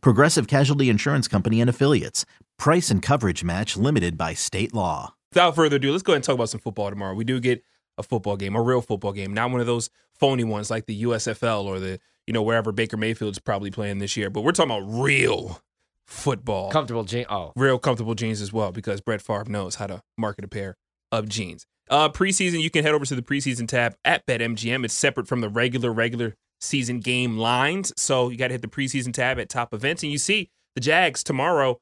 Progressive Casualty Insurance Company and Affiliates. Price and coverage match limited by state law. Without further ado, let's go ahead and talk about some football tomorrow. We do get a football game, a real football game, not one of those phony ones like the USFL or the, you know, wherever Baker Mayfield's probably playing this year. But we're talking about real football. Comfortable jeans. Oh, real comfortable jeans as well because Brett Favre knows how to market a pair of jeans. Uh, preseason, you can head over to the preseason tab at BetMGM. It's separate from the regular, regular season game lines. So you got to hit the preseason tab at top events. And you see the Jags tomorrow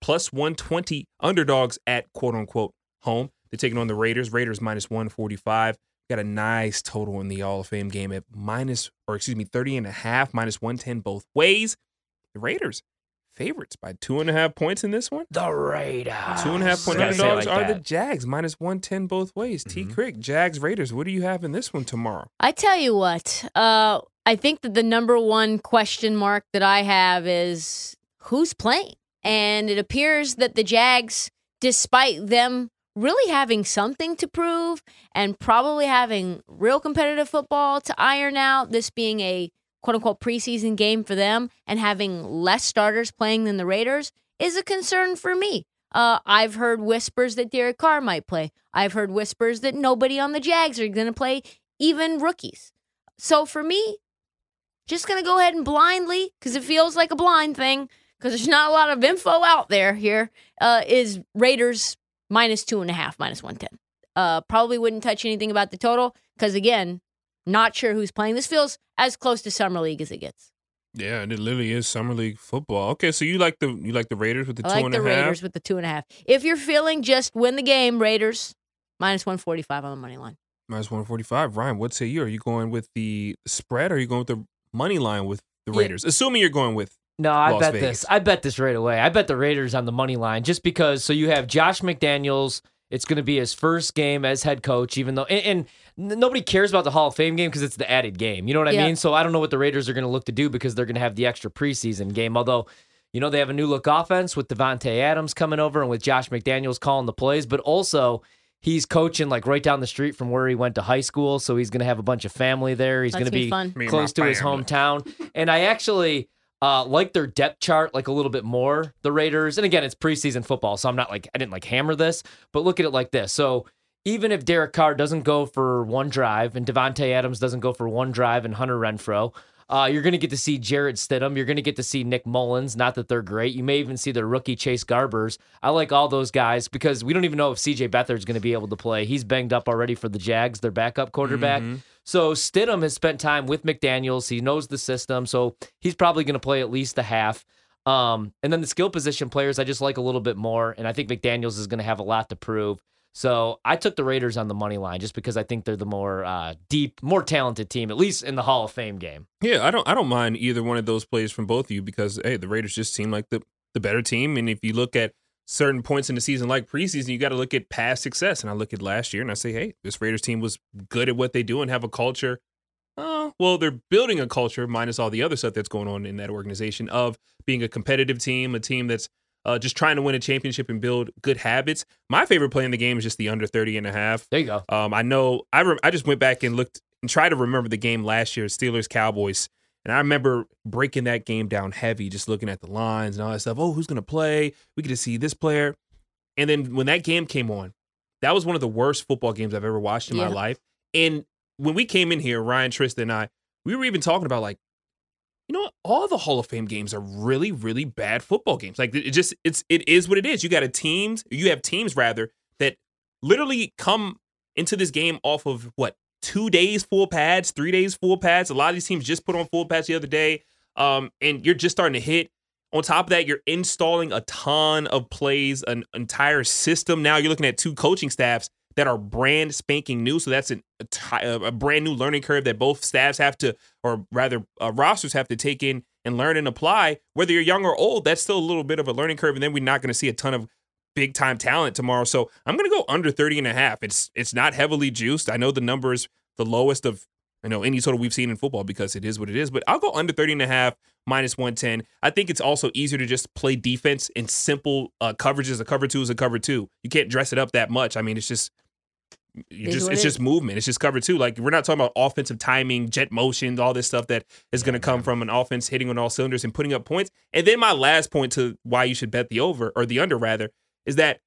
plus 120 underdogs at quote unquote home. They're taking on the Raiders. Raiders minus 145. Got a nice total in the Hall of Fame game at minus, or excuse me, 30 and a half, minus 110 both ways. The Raiders favorites by two and a half points in this one. the Raiders. Two and a half point Gotta say it underdogs like are the. Jags, minus 110 both ways. T. Crick, Jags, Raiders. What do you have in this one tomorrow? I tell you what, uh, I think that the number one question mark that I have is who's playing? And it appears that the Jags, despite them really having something to prove and probably having real competitive football to iron out, this being a quote unquote preseason game for them and having less starters playing than the Raiders is a concern for me. Uh, I've heard whispers that Derek Carr might play. I've heard whispers that nobody on the Jags are going to play, even rookies. So for me, just going to go ahead and blindly, because it feels like a blind thing, because there's not a lot of info out there here, uh, is Raiders minus two and a half, minus 110. Uh, probably wouldn't touch anything about the total, because again, not sure who's playing. This feels as close to Summer League as it gets. Yeah, and it literally is summer league football. Okay, so you like the you like the Raiders with the I two like and a the half. Raiders with the two and a half. If you're feeling just win the game, Raiders minus 145 on the money line. minus one forty five. Ryan, what say you? Are you going with the spread? or Are you going with the money line with the Yeah. Raiders? Assuming you're going with No, I Las bet Vegas. this. I bet this right away. I bet the Raiders on the money line just because. So you have Josh McDaniels. It's going to be his first game as head coach, even though and, and nobody cares about the Hall of Fame game because it's the added game. You know what I Yeah. mean? So I don't know what the Raiders are going to look to do because they're going to have the extra preseason game. Although, you know, they have a new look offense with Davante Adams coming over and with Josh McDaniels calling the plays, but also. He's coaching like right down the street from where he went to high school, so he's going to have a bunch of family there. He's That's going to be be fun. Close to his hometown. And I actually uh, like their depth chart like a little bit more. The Raiders, and again, it's preseason football, so I'm not like I didn't like hammer this, but look at it like this. So even if Derek Carr doesn't go for one drive and Davante Adams doesn't go for one drive and Hunter Renfrow, uh, you're going to get to see Jarrett Stidham. You're going to get to see Nick Mullens. Not that they're great. You may even see their rookie Chase Garbers. I like all those guys because we don't even know if CJ Beathard's going to be able to play. He's banged up already for the Jags, their backup quarterback. So Stidham has spent time with McDaniels. He knows the system, so he's probably going to play at least a half. Um, and then the skill position players, I just like a little bit more, and I think McDaniels is going to have a lot to prove. So I took the Raiders on the money line just because I think they're the more uh, deep, more talented team, at least in the Hall of Fame game. Yeah, I don't I don't mind either one of those plays from both of you because hey, the Raiders just seem like the the better team. And if you look at certain points in the season like preseason, you got to look at past success. And I look at last year and I say, hey, this Raiders team was good at what they do and have a culture. Uh, well, they're building a culture minus all the other stuff that's going on in that organization of being a competitive team, a team that's uh, just trying to win a championship and build good habits. My favorite play in the game is just the under 30 and a half. There you go. Um, I know I rem- I just went back and looked and tried to remember the game last year, Steelers Cowboys, and I remember breaking that game down heavy, just looking at the lines and all that stuff. Oh, who's gonna play? We get to see this player, and then when that game came on, that was one of the worst football games I've ever watched in my life. And when we came in here, Ryan, Tristan, and I, we were even talking about like, you know, what? all the Hall of Fame games are really, really bad football games. Like it just, it's, it is what it is. You got a teams, you have teams rather that literally come into this game off of what two days full pads, three days full pads. A lot of these teams just put on full pads the other day, um, and you're just starting to hit. On top of that, you're installing a ton of plays, an entire system. Now you're looking at two coaching staffs that are brand spanking new. So that's an, a, brand new learning curve that both staffs have to, or rather, uh, rosters have to take in and learn and apply. Whether you're young or old, that's still a little bit of a learning curve. And then we're not going to see a ton of big time talent tomorrow. So I'm going to go under 30 and a half. It's it's not heavily juiced. I know the number is the lowest of you know any total we've seen in football because it is what it is, but I'll go under 30 and a half minus 110. I think it's also easier to just play defense in simple uh, coverages. A cover two is a cover two. You can't dress it up that much. I mean, it's just you just it's it just movement. It's just cover two. Like we're not talking about offensive timing, jet motions, all this stuff that is going to come from an offense hitting on all cylinders and putting up points. And then my last point to why you should bet the over or the under rather is that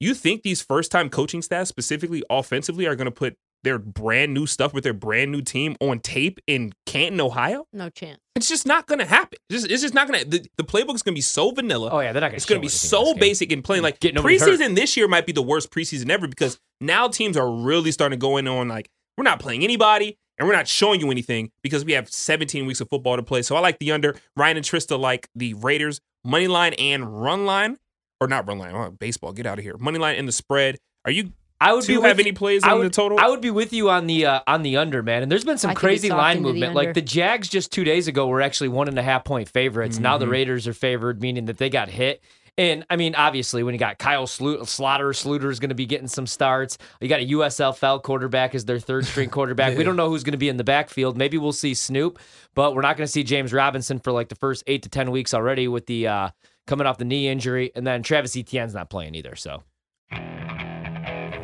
you think these first time coaching staffs, specifically offensively, are going to put their brand new stuff with their brand new team on tape in Canton, Ohio? No chance. It's just not going to happen. It's just, it's just not going to. The, the playbook's going to be so vanilla. Oh yeah, they're not Gonna It's to. going to be so basic and plain. Like Get nobody hurt. preseason this year might be the worst preseason ever because now teams are really starting to go in on like we're not playing anybody and we're not showing you anything because we have 17 weeks of football to play. So I like the under. Ryan and Trista like the Raiders money line and run line or not run line. Oh, baseball, get out of here. Money line and the spread. Are you I would do be you with have you- any plays I on would, the total? I would be with you on the uh, on the under, man. And there's been some I crazy line into the movement. Like the Jags just two days ago were actually one and a half point favorites. Now the Mhm. Raiders are favored, meaning that they got hit. And I mean, obviously, when you got Kyle Slu- Slaughter, Sloter is going to be getting some starts. You got a USFL quarterback as their third string quarterback. We don't know who's going to be in the backfield. Maybe we'll see Snoop, but we're not going to see James Robinson for like the first eight to ten weeks already with the uh, coming off the knee injury, and then Travis Etienne's not playing either. So